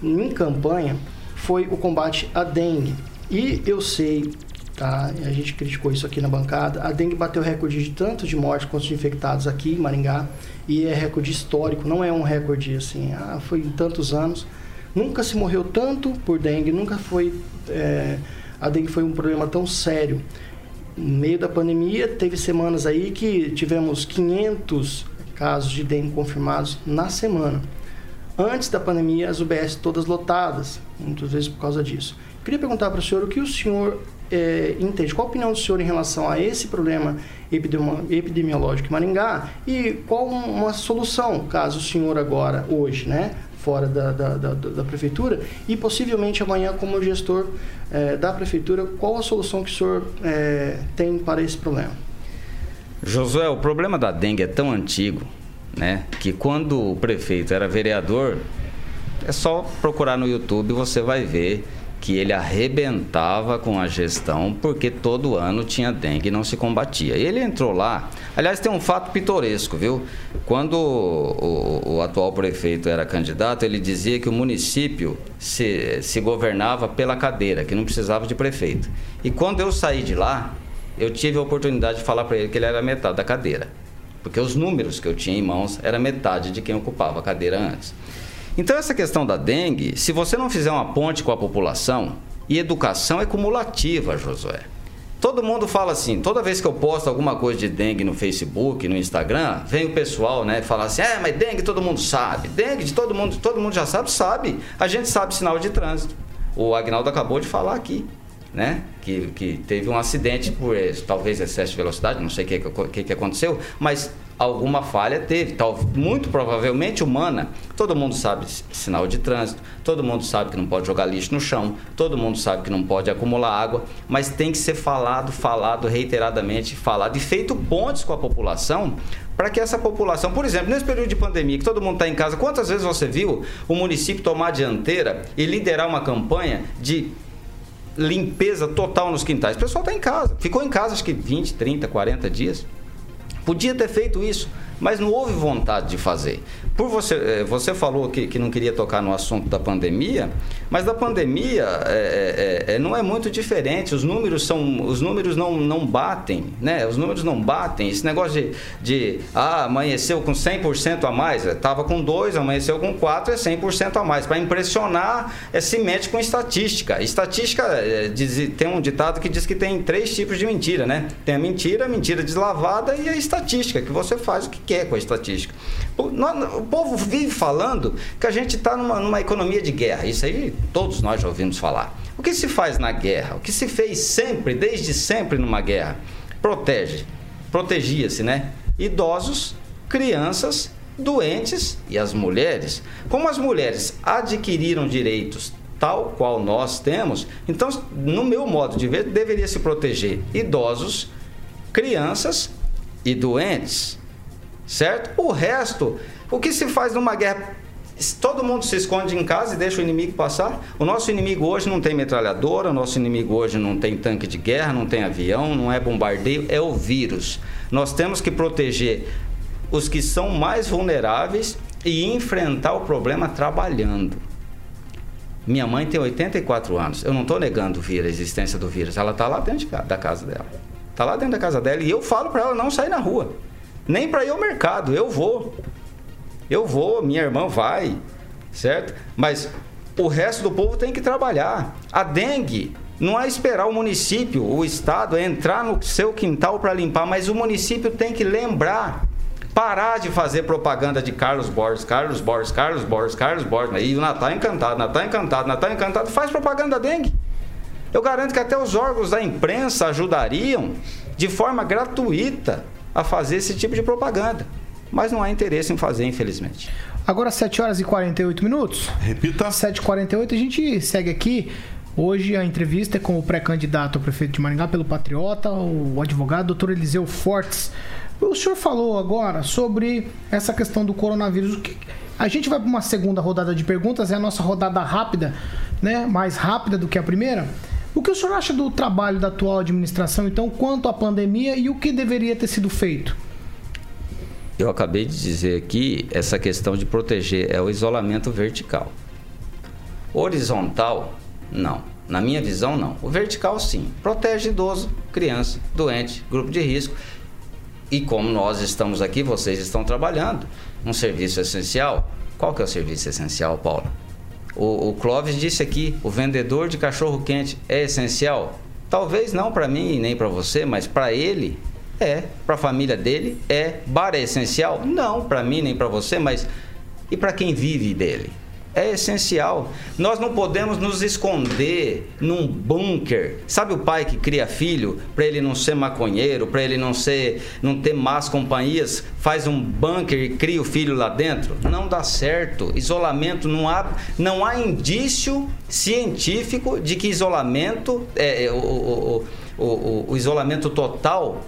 em campanha, foi o combate à dengue. E eu sei, tá, a gente criticou isso aqui na bancada, a dengue bateu recorde de tanto de mortes quanto de infectados aqui em Maringá, e é recorde histórico, não é um recorde assim, ah, foi em tantos anos. Nunca se morreu tanto por dengue, nunca foi. é, a dengue foi um problema tão sério. No meio da pandemia, teve semanas aí que tivemos 500 casos de dengue confirmados na semana. Antes da pandemia, as UBS todas lotadas, muitas vezes por causa disso. Queria perguntar para o senhor o que o senhor eh, entende, qual a opinião do senhor em relação a esse problema epidemiológico em Maringá e qual uma solução, caso o senhor agora, hoje, né, fora da, da, da, da prefeitura e possivelmente amanhã como gestor eh, da prefeitura, qual a solução que o senhor eh, tem para esse problema? Josué, o problema da dengue é tão antigo, né, que quando o prefeito era vereador, é só procurar no YouTube, você vai ver que ele arrebentava com a gestão porque todo ano tinha dengue e não se combatia. Ele entrou lá. Aliás, tem um fato pitoresco, viu? Quando o, o- atual prefeito era candidato, ele dizia que o município se, se governava pela cadeira, que não precisava de prefeito. E quando eu saí de lá, eu tive a oportunidade de falar para ele que ele era metade da cadeira. Porque os números que eu tinha em mãos era metade de quem ocupava a cadeira antes. Então, essa questão da dengue, se você não fizer uma ponte com a população, e educação é cumulativa, Josué. Todo mundo fala assim, toda vez que eu posto alguma coisa de dengue no Facebook, no Instagram, vem o pessoal, né, falar assim: "É, mas dengue todo mundo sabe. Dengue de todo mundo, todo mundo já sabe, sabe. A gente sabe sinal de trânsito. O Agnaldo acabou de falar aqui. né? Que, que teve um acidente por eh, talvez excesso de velocidade, não sei o que, que, que aconteceu, mas alguma falha teve, tal, muito provavelmente humana. Todo mundo sabe sinal de trânsito, todo mundo sabe que não pode jogar lixo no chão, todo mundo sabe que não pode acumular água, mas tem que ser falado, falado reiteradamente, falado e feito pontes com a população para que essa população, por exemplo, nesse período de pandemia, que todo mundo está em casa, quantas vezes você viu o município tomar a dianteira e liderar uma campanha de limpeza total nos quintais? O pessoal está em casa, ficou em casa acho que 20, 30, 40 dias. Podia ter feito isso, mas não houve vontade de fazer. Por você, eh, você falou que, que não queria tocar no assunto da pandemia, mas da pandemia é, é, é, não é muito diferente. Os números são, os números não, não batem, né? Os números não batem. Esse negócio de, de ah, amanheceu com 100% a mais, estava com 2, amanheceu com 4, é 100% a mais. Para impressionar, é, se mete com estatística. Estatística é, diz, tem um ditado que diz que tem três tipos de mentira, né? Tem a mentira, a mentira deslavada e a estatística, que você faz o que quer com a estatística. O povo vive falando que a gente está numa, numa economia de guerra. Isso aí todos nós já ouvimos falar. O que se faz na guerra? O que se fez sempre, desde sempre numa guerra? Protege. Protegia-se, né? Idosos, crianças, doentes e as mulheres. Como as mulheres adquiriram direitos tal qual nós temos, então, no meu modo de ver, deveria se proteger idosos, crianças e doentes certo? O resto, o que se faz numa guerra? Todo mundo se esconde em casa e deixa o inimigo passar. O nosso inimigo hoje não tem metralhadora, o nosso inimigo hoje não tem tanque de guerra, não tem avião, não é bombardeio, é o vírus. Nós temos que proteger os que são mais vulneráveis e enfrentar o problema trabalhando. Minha mãe tem 84 anos. Eu não estou negando a existência do vírus. Ela está lá dentro da casa dela. Está lá dentro da casa dela e eu falo para ela não sair na rua nem para ir ao mercado. Eu vou. Eu vou, minha irmã vai, certo? Mas o resto do povo tem que trabalhar. A dengue não é esperar o município, o estado entrar no seu quintal para limpar, mas o município tem que lembrar. Parar de fazer propaganda de Carlos Borges, Carlos Borges, Carlos Borges, Carlos Borges. E o Natal Encantado, Natal Encantado, Natal Encantado faz propaganda dengue. Eu garanto que até os órgãos da imprensa ajudariam de forma gratuita a fazer esse tipo de propaganda. Mas não há interesse em fazer, infelizmente. Agora 7 horas e 48 minutos. Repita. 7h48, a gente segue aqui. Hoje a entrevista é com o pré-candidato ao prefeito de Maringá pelo Patriota, o advogado doutor Eliseu Fortes. O senhor falou agora sobre essa questão do coronavírus. A gente vai para uma segunda rodada de perguntas, é a nossa rodada rápida, né? Mais rápida do que a primeira. O que o senhor acha do trabalho da atual administração, então, quanto à pandemia e o que deveria ter sido feito? Eu acabei de dizer aqui essa questão de proteger é o isolamento vertical. Horizontal, não. Na minha visão, não. O vertical, sim. Protege idoso, criança, doente, grupo de risco. E como nós estamos aqui, vocês estão trabalhando um serviço essencial. Qual que é o serviço essencial, Paulo? O, o Clóvis disse aqui, o vendedor de cachorro quente é essencial? Talvez não para mim nem para você, mas para ele é, para a família dele é. Bar é essencial? Não para mim nem para você, mas e para quem vive dele? é essencial. Nós não podemos nos esconder num bunker. Sabe o pai que cria filho para ele não ser maconheiro, para ele não ser, não ter más companhias, faz um bunker e cria o filho lá dentro? Não dá certo. Isolamento não há, não há indício científico de que isolamento, é, é o, o, o, o isolamento total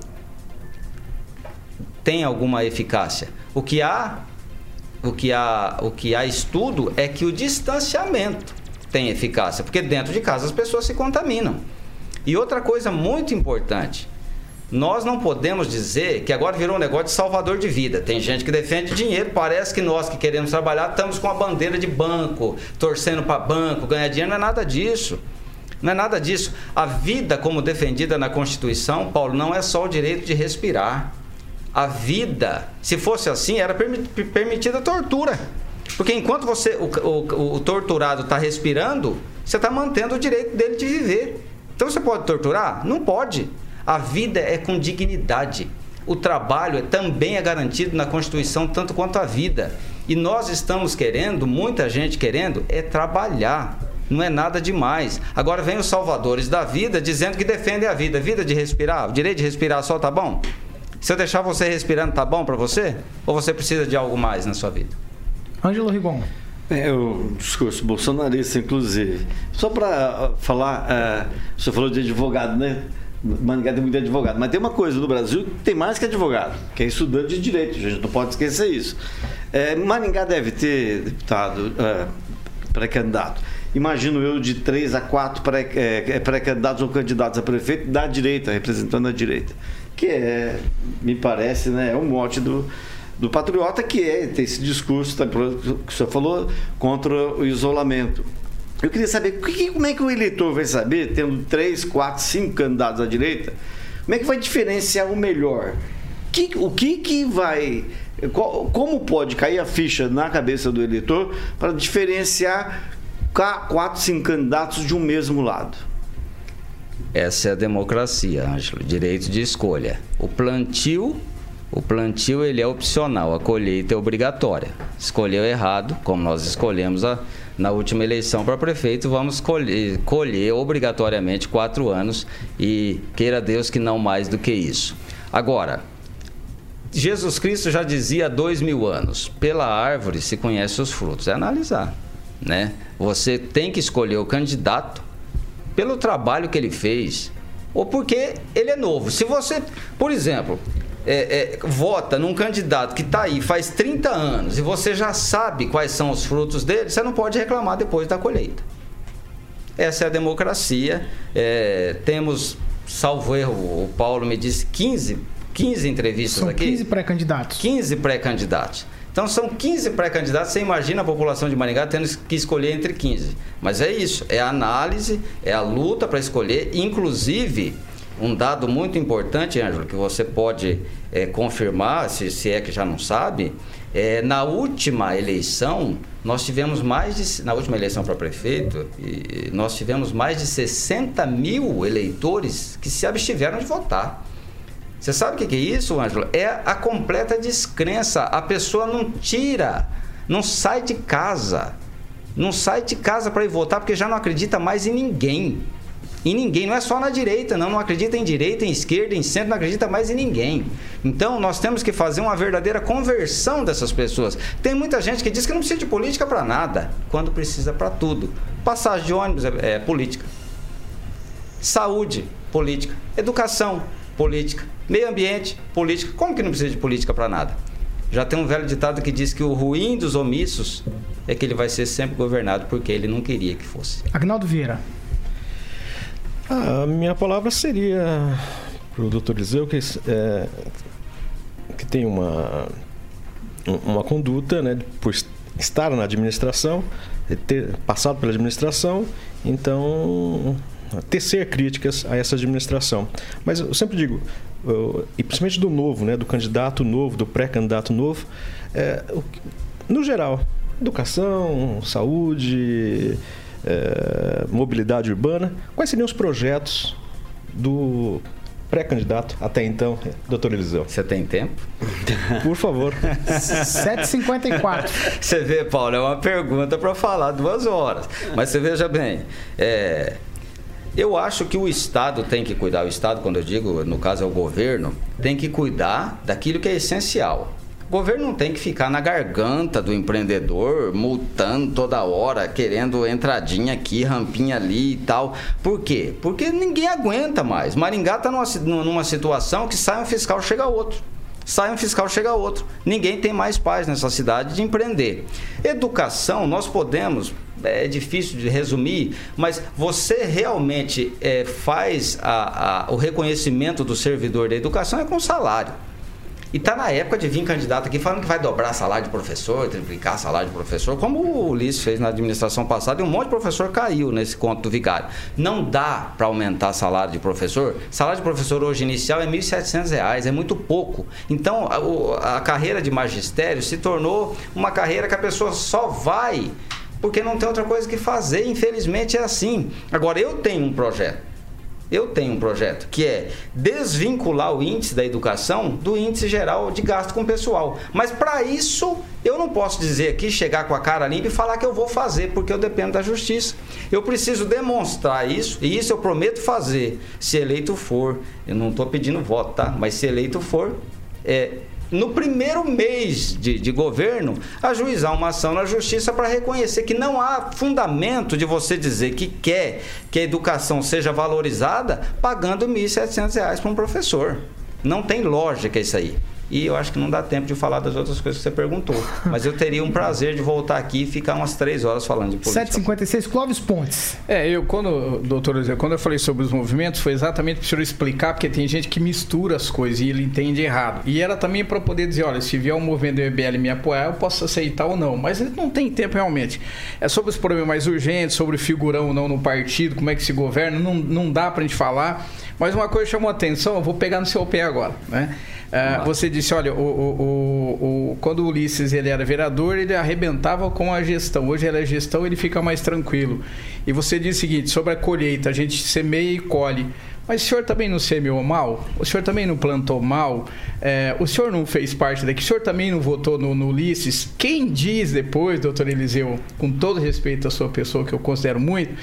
tem alguma eficácia. O que há o que há, o que há estudo é que o distanciamento tem eficácia, porque dentro de casa as pessoas se contaminam. E outra coisa muito importante, nós não podemos dizer que agora virou um negócio de salvador de vida. Tem gente que defende dinheiro, parece que nós que queremos trabalhar estamos com a bandeira de banco, torcendo para banco, ganhar dinheiro, não é nada disso. Não é nada disso. A vida, como defendida na Constituição, Paulo, não é só o direito de respirar a vida, se fosse assim, era permitida a tortura. Porque enquanto você, o, o, o torturado está respirando, você está mantendo o direito dele de viver. Então você pode torturar? Não pode. A vida é com dignidade. O trabalho é, também é garantido na Constituição, tanto quanto a vida. E nós estamos querendo, muita gente querendo, é trabalhar. Não é nada demais. Agora vem os salvadores da vida dizendo que defendem a vida. Vida de respirar, o direito de respirar só tá bom? Se eu deixar você respirando, tá bom para você? Ou você precisa de algo mais na sua vida? Ângelo Rigon. É o discurso bolsonarista, inclusive. Só para falar, uh, você falou de advogado, né? Maringá tem muito advogado. Mas tem uma coisa no Brasil que tem mais que advogado, que é estudante de direito. A gente não pode esquecer isso. É, Maringá deve ter, deputado, é, pré-candidato. Imagino eu de três a quatro é, pré-candidatos ou candidatos a prefeito da direita, representando a direita. Que é, me parece, né, é um mote do, do patriota que é ter esse discurso tá, que o senhor falou contra o isolamento. Eu queria saber como é que o eleitor vai saber, tendo três, quatro, cinco candidatos à direita, como é que vai diferenciar o melhor? Que, o que, que vai. como pode cair a ficha na cabeça do eleitor para diferenciar quatro, cinco candidatos de um mesmo lado? Essa é a democracia, Ângelo, direito de escolha. O plantio, o plantio ele é opcional, a colheita é obrigatória. Escolheu errado, como nós escolhemos a, na última eleição para prefeito, vamos colher, colher obrigatoriamente quatro anos e queira Deus que não mais do que isso. Agora, Jesus Cristo já dizia há dois mil anos: pela árvore se conhece os frutos. É analisar, né? Você tem que escolher o candidato pelo trabalho que ele fez ou porque ele é novo. Se você, por exemplo, é, é, vota num candidato que está aí faz 30 anos e você já sabe quais são os frutos dele, você não pode reclamar depois da colheita. Essa é a democracia. É, temos, salvo erro, o Paulo me disse 15, 15 entrevistas são aqui. 15 pré-candidatos. 15 pré-candidatos. Então são 15 pré-candidatos, você imagina a população de Maringá tendo que escolher entre 15. Mas é isso, é a análise, é a luta para escolher, inclusive um dado muito importante, Ângelo, que você pode é, confirmar, se, se é que já não sabe, é, na última eleição, nós tivemos mais de. Na última eleição para prefeito, e, nós tivemos mais de 60 mil eleitores que se abstiveram de votar. Você sabe o que, é isso, Ângelo? É a completa descrença. A pessoa não tira, não sai de casa. Não sai de casa para ir votar porque já não acredita mais em ninguém. Em ninguém, não é só na direita, não, não acredita em direita, em esquerda, em centro, não acredita mais em ninguém. Então nós temos que fazer uma verdadeira conversão dessas pessoas. Tem muita gente que diz que não precisa de política para nada, quando precisa para tudo. Passagem de ônibus é, é política. Saúde, política. Educação, política. Meio ambiente, política. Como que não precisa de política para nada? Já tem um velho ditado que diz que o ruim dos omissos é que ele vai ser sempre governado porque ele não queria que fosse. Agnaldo Vieira. A minha palavra seria para o doutor Eliseu que, é, que tem uma, uma conduta, né, por estar na administração, ter passado pela administração, então tecer críticas a essa administração. Mas eu sempre digo, e principalmente do novo, né, do candidato novo, do pré-candidato novo, é, no geral, educação, saúde, é, mobilidade urbana. Quais seriam os projetos do pré-candidato até então, doutor Eliseu? Você tem tempo? Por favor. 7h54. Você vê, Paulo, é uma pergunta para falar duas horas. Mas você veja bem, é, eu acho que o Estado tem que cuidar, o Estado, quando eu digo, no caso é o governo, tem que cuidar daquilo que é essencial. O governo não tem que ficar na garganta do empreendedor, multando toda hora, querendo entradinha aqui, rampinha ali e tal. Por quê? Porque ninguém aguenta mais. Maringá está numa, numa situação que sai um fiscal, chega outro sai um fiscal, chega outro. Ninguém tem mais paz nessa cidade de empreender. Educação, nós podemos, é difícil de resumir, mas você realmente é, faz a, a, o reconhecimento do servidor da educação é com salário. E está na época de vir candidato aqui falando que vai dobrar salário de professor, triplicar salário de professor, como o Ulisses fez na administração passada e um monte de professor caiu nesse conto do vigário. Não dá para aumentar salário de professor. Salário de professor hoje inicial é R$ 1.700, é muito pouco. Então a, a carreira de magistério se tornou uma carreira que a pessoa só vai porque não tem outra coisa que fazer. Infelizmente é assim. Agora eu tenho um projeto Eu tenho um projeto que é desvincular o índice da educação do índice geral de gasto com pessoal. Mas para isso, eu não posso dizer aqui, chegar com a cara limpa e falar que eu vou fazer, porque eu dependo da justiça. Eu preciso demonstrar isso, e isso eu prometo fazer, se eleito for. Eu não estou pedindo voto, tá? Mas se eleito for, é, no primeiro mês de, de, governo, ajuizar uma ação na justiça para reconhecer que não há fundamento de você dizer que quer que a educação seja valorizada pagando R$ 1.700 para um professor. Não tem lógica isso aí. E eu acho que não dá tempo de falar das outras coisas que você perguntou. Mas eu teria um prazer de voltar aqui e ficar umas três horas falando de política. 756, Clóvis Pontes. É, eu, quando, doutor José, quando eu falei sobre os movimentos, foi exatamente para o senhor explicar, porque tem gente que mistura as coisas e ele entende errado. E era também para poder dizer, olha, se vier um movimento do EBL me apoiar, eu posso aceitar ou não. Mas ele não tem tempo realmente. É sobre os problemas mais urgentes, sobre figurão ou não no partido, como é que se governa, não, não dá para a gente falar. Mas uma coisa chamou a atenção, eu vou pegar no seu pé agora, né? Uh, você disse, olha, o, o, o, quando o Ulisses ele era vereador, ele arrebentava com a gestão. Hoje ele é gestão, ele fica mais tranquilo. E você disse o seguinte, sobre a colheita, a gente semeia e colhe. Mas o senhor também não semeou mal? O senhor também não plantou mal? É, o senhor não fez parte daqui? O senhor também não votou no, no Ulisses? Quem diz depois, doutor Eliseu, com todo respeito à sua pessoa, que eu considero muito,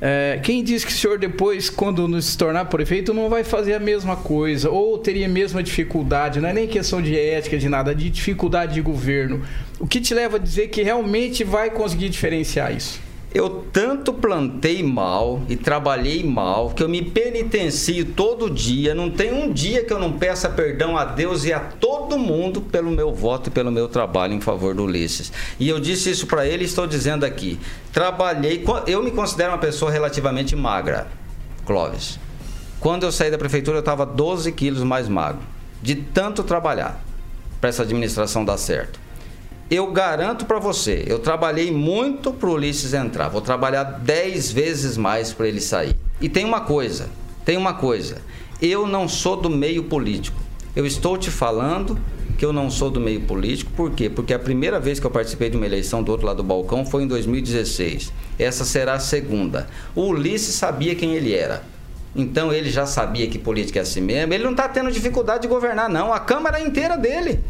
é, quem diz que o senhor depois, quando se tornar prefeito, não vai fazer a mesma coisa ou teria a mesma dificuldade? Não é nem questão de ética, de nada, de dificuldade de governo. O que te leva a dizer que realmente vai conseguir diferenciar isso? Eu tanto plantei mal e trabalhei mal que eu me penitencio todo dia. Não tem um dia que eu não peça perdão a Deus e a todo mundo pelo meu voto e pelo meu trabalho em favor do Ulisses. E eu disse isso para ele e estou dizendo aqui. Trabalhei. Eu me considero uma pessoa relativamente magra, Clóvis. Quando eu saí da prefeitura, eu estava 12 quilos mais magro. De tanto trabalhar para essa administração dar certo eu garanto para você, eu trabalhei muito para o Ulisses entrar. Vou trabalhar 10 vezes mais para ele sair. E tem uma coisa, tem uma coisa. Eu não sou do meio político. Eu estou te falando que eu não sou do meio político. Por quê? Porque a primeira vez que eu participei de uma eleição do outro lado do balcão foi em 2016. Essa será a segunda. O Ulisses sabia quem ele era. Então ele já sabia que política é assim mesmo. Ele não está tendo dificuldade de governar, não. A Câmara é inteira dele.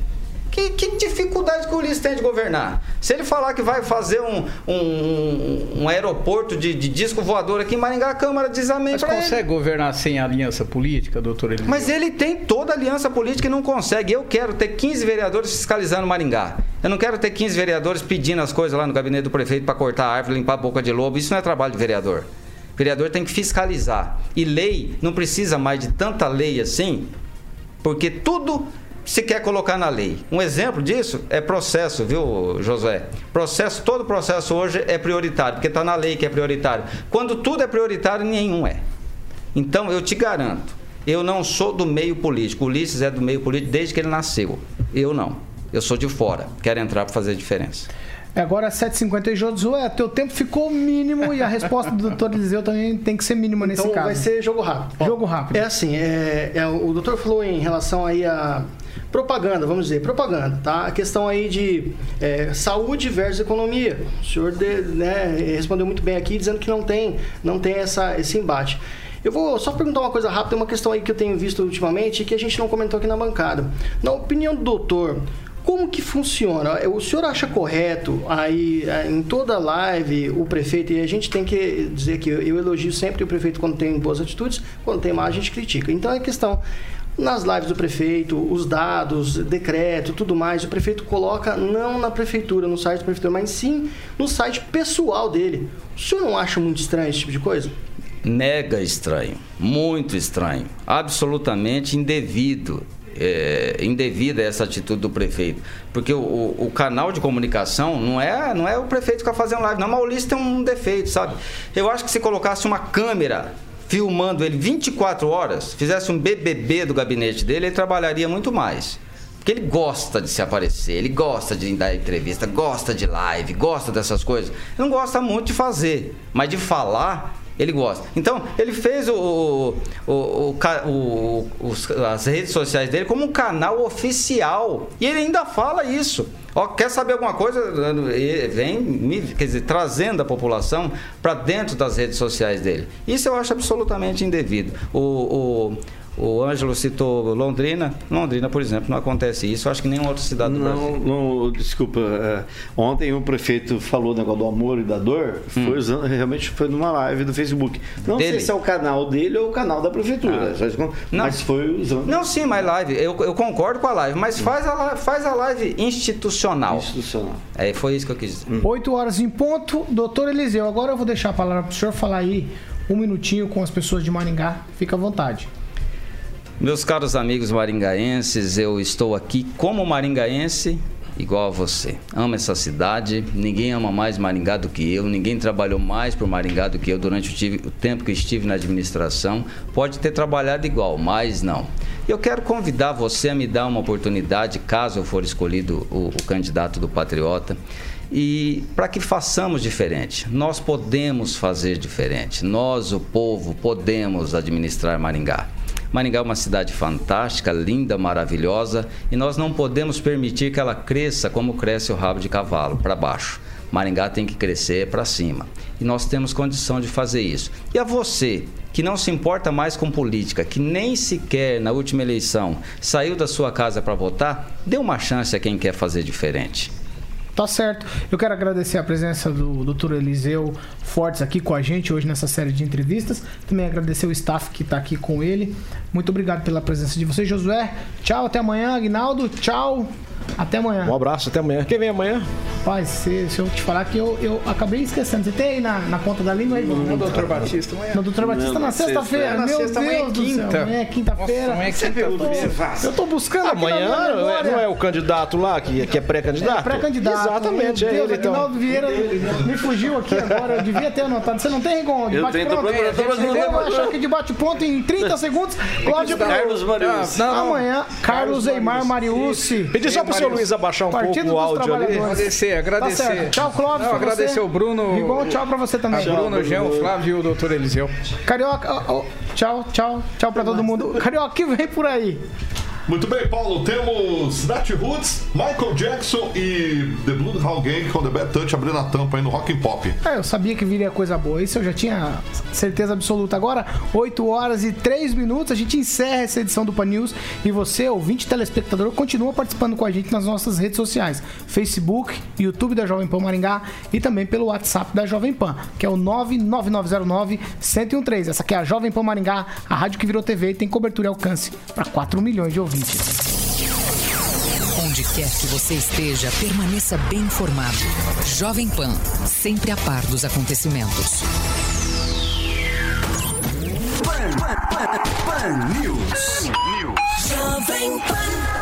Que, que, dificuldade que o Ulisses tem de governar? Se ele falar que vai fazer um, um, um aeroporto de, de, disco voador aqui em Maringá, a Câmara diz amém Mas consegue ele. governar sem aliança política, doutor Eliseu? Mas ele tem toda aliança política e não consegue. Eu quero ter 15 vereadores fiscalizando Maringá. Eu não quero ter 15 vereadores pedindo as coisas lá no gabinete do prefeito para cortar a árvore, limpar a boca de lobo. Isso não é trabalho de vereador. O vereador tem que fiscalizar. E lei, não precisa mais de tanta lei assim, porque tudo se quer colocar na lei. Um exemplo disso é processo, viu, Josué? Processo, todo processo hoje é prioritário, porque está na lei que é prioritário. Quando tudo é prioritário, nenhum é. Então, eu te garanto, eu não sou do meio político. O Ulisses é do meio político desde que ele nasceu. Eu não. Eu sou de fora. Quero entrar para fazer diferença. É, agora 7h50 Josué, teu tempo ficou mínimo e a resposta do doutor Eliseu também tem que ser mínima nesse então, caso. Então vai ser jogo rápido. Jogo rápido. É assim, é, é, o doutor falou em relação aí a propaganda, vamos dizer, propaganda, tá? A questão aí de é, saúde versus economia. O senhor de, né, respondeu muito bem aqui, dizendo que não tem, não tem essa, esse embate. Eu vou só perguntar uma coisa rápida, uma questão aí que eu tenho visto ultimamente e que a gente não comentou aqui na bancada. Na opinião do doutor, como que funciona? O senhor acha correto aí em toda live o prefeito, e a gente tem que dizer que eu elogio sempre o prefeito quando tem boas atitudes, quando tem má a gente critica. Então é questão, nas lives do prefeito, os dados, decreto, tudo mais, o prefeito coloca não na prefeitura, no site da prefeitura, mas sim no site pessoal dele. O senhor não acha muito estranho esse tipo de coisa? Mega estranho, muito estranho, absolutamente indevido. É, indevida essa atitude do prefeito. Porque o, o, o, canal de comunicação não é, não é o prefeito ficar fazendo live, não. Mas o Ulisses tem um defeito, sabe? Eu acho que se colocasse uma câmera filmando ele 24 horas, fizesse um BBB do gabinete dele, ele trabalharia muito mais. Porque ele gosta de se aparecer, ele gosta de dar entrevista, gosta de live, gosta dessas coisas. Ele não gosta muito de fazer, mas de falar, Ele gosta. Então, ele fez o, o, o, o, os, as redes sociais dele como um canal oficial. E ele ainda fala isso. Ó, quer saber alguma coisa? Vem, quer dizer, trazendo a população para dentro das redes sociais dele. Isso eu acho absolutamente indevido. O, o, o Ângelo citou Londrina. Londrina, por exemplo, não acontece isso. Acho que nenhuma outra cidade do não, Brasil. Não, desculpa. É, ontem o prefeito falou o negócio do amor e da dor. Hum. Foi usando, realmente foi numa live do Facebook. Não dele? sei se é o canal dele ou o canal da prefeitura. Ah. Mas não, foi usando. Não, sim, mas live. Eu, eu concordo com a live, mas hum. faz, a, faz a live institucional. Institucional. É, foi isso que eu quis dizer. Hum. Oito horas em ponto. Doutor Eliseu, agora eu vou deixar a palavra para o senhor falar aí um minutinho com as pessoas de Maringá. Fica à vontade. Meus caros amigos maringaenses, eu estou aqui como maringaense, igual a você. Amo essa cidade, ninguém ama mais Maringá do que eu, ninguém trabalhou mais por Maringá do que eu durante o, tempo que estive na administração. Pode ter trabalhado igual, mas não. Eu quero convidar você a me dar uma oportunidade, caso eu for escolhido o, o candidato do Patriota, e para que façamos diferente. Nós podemos fazer diferente. Nós, o povo, podemos administrar Maringá. Maringá é uma cidade fantástica, linda, maravilhosa e nós não podemos permitir que ela cresça como cresce o rabo de cavalo, para baixo. Maringá tem que crescer para cima. E nós temos condição de fazer isso. E a você, que não se importa mais com política, que nem sequer na última eleição saiu da sua casa para votar, dê uma chance a quem quer fazer diferente. Tá certo. Eu quero agradecer a presença do Dr. Eliseu Fortes aqui com a gente hoje nessa série de entrevistas. Também agradecer o staff que está aqui com ele. Muito obrigado pela presença de vocês, Josué. Tchau, até amanhã, Aguinaldo. Tchau. Até amanhã. Um abraço, até amanhã. Quem vem amanhã? Pai, se, se eu te falar que eu, eu acabei esquecendo. Você tem aí na, na conta da língua aí? No doutor Batista amanhã. No doutor Batista não, na sexta-feira. Meu sexta, Deus amanhã é quinta. Amanhã é quinta-feira. Amanhã é quinta-feira. Eu tô buscando Amanhã não é, não é o candidato lá que, que é pré-candidato? É pré-candidato. Exatamente, Meu é Deus, ele então. Aguinaldo Vieira me fugiu aqui agora. Eu devia ter anotado. Você não tem, Rigon? Eu tenho, tô procurando. Eu vou achar que de bate-ponto em 30 segundos. Cláudio Carlos Mariucci. Amanhã, Carlos Eimar Mariucci. Pedir só pro seu Luiz abaixar um pouco o áudio ali. Agradecer, agradecer. Tá. Tchau, Clóvis. Não, agradecer você. o Bruno. Igual tchau pra você também. A Bruno, o Jean, o Flávio e o doutor Eliseu. Carioca, oh, oh, tchau, tchau, tchau pra todo mundo. Carioca, que vem por aí? Muito bem, Paulo. Temos Nat Roots, Michael Jackson e The Bloodhound Gang com The Bad Touch abrindo a tampa aí no Rock and Pop. É, eu sabia que viria coisa boa. Isso eu já tinha certeza absoluta. Agora, 8 horas e 3 minutos, a gente encerra essa edição do Pan News. E você, ouvinte telespectador, continua participando com a gente nas nossas redes sociais: Facebook, YouTube da Jovem Pan Maringá e também pelo WhatsApp da Jovem Pan, que é o 99909-1013. Essa aqui é a Jovem Pan Maringá, a rádio que virou TV e tem cobertura e alcance para 4 milhões de ouvintes. Atlântida. Onde quer que você esteja, permaneça bem informado. Jovem Pan, sempre a par dos acontecimentos. Pan, pan, pan, pan News. Pan News. Jovem Pan.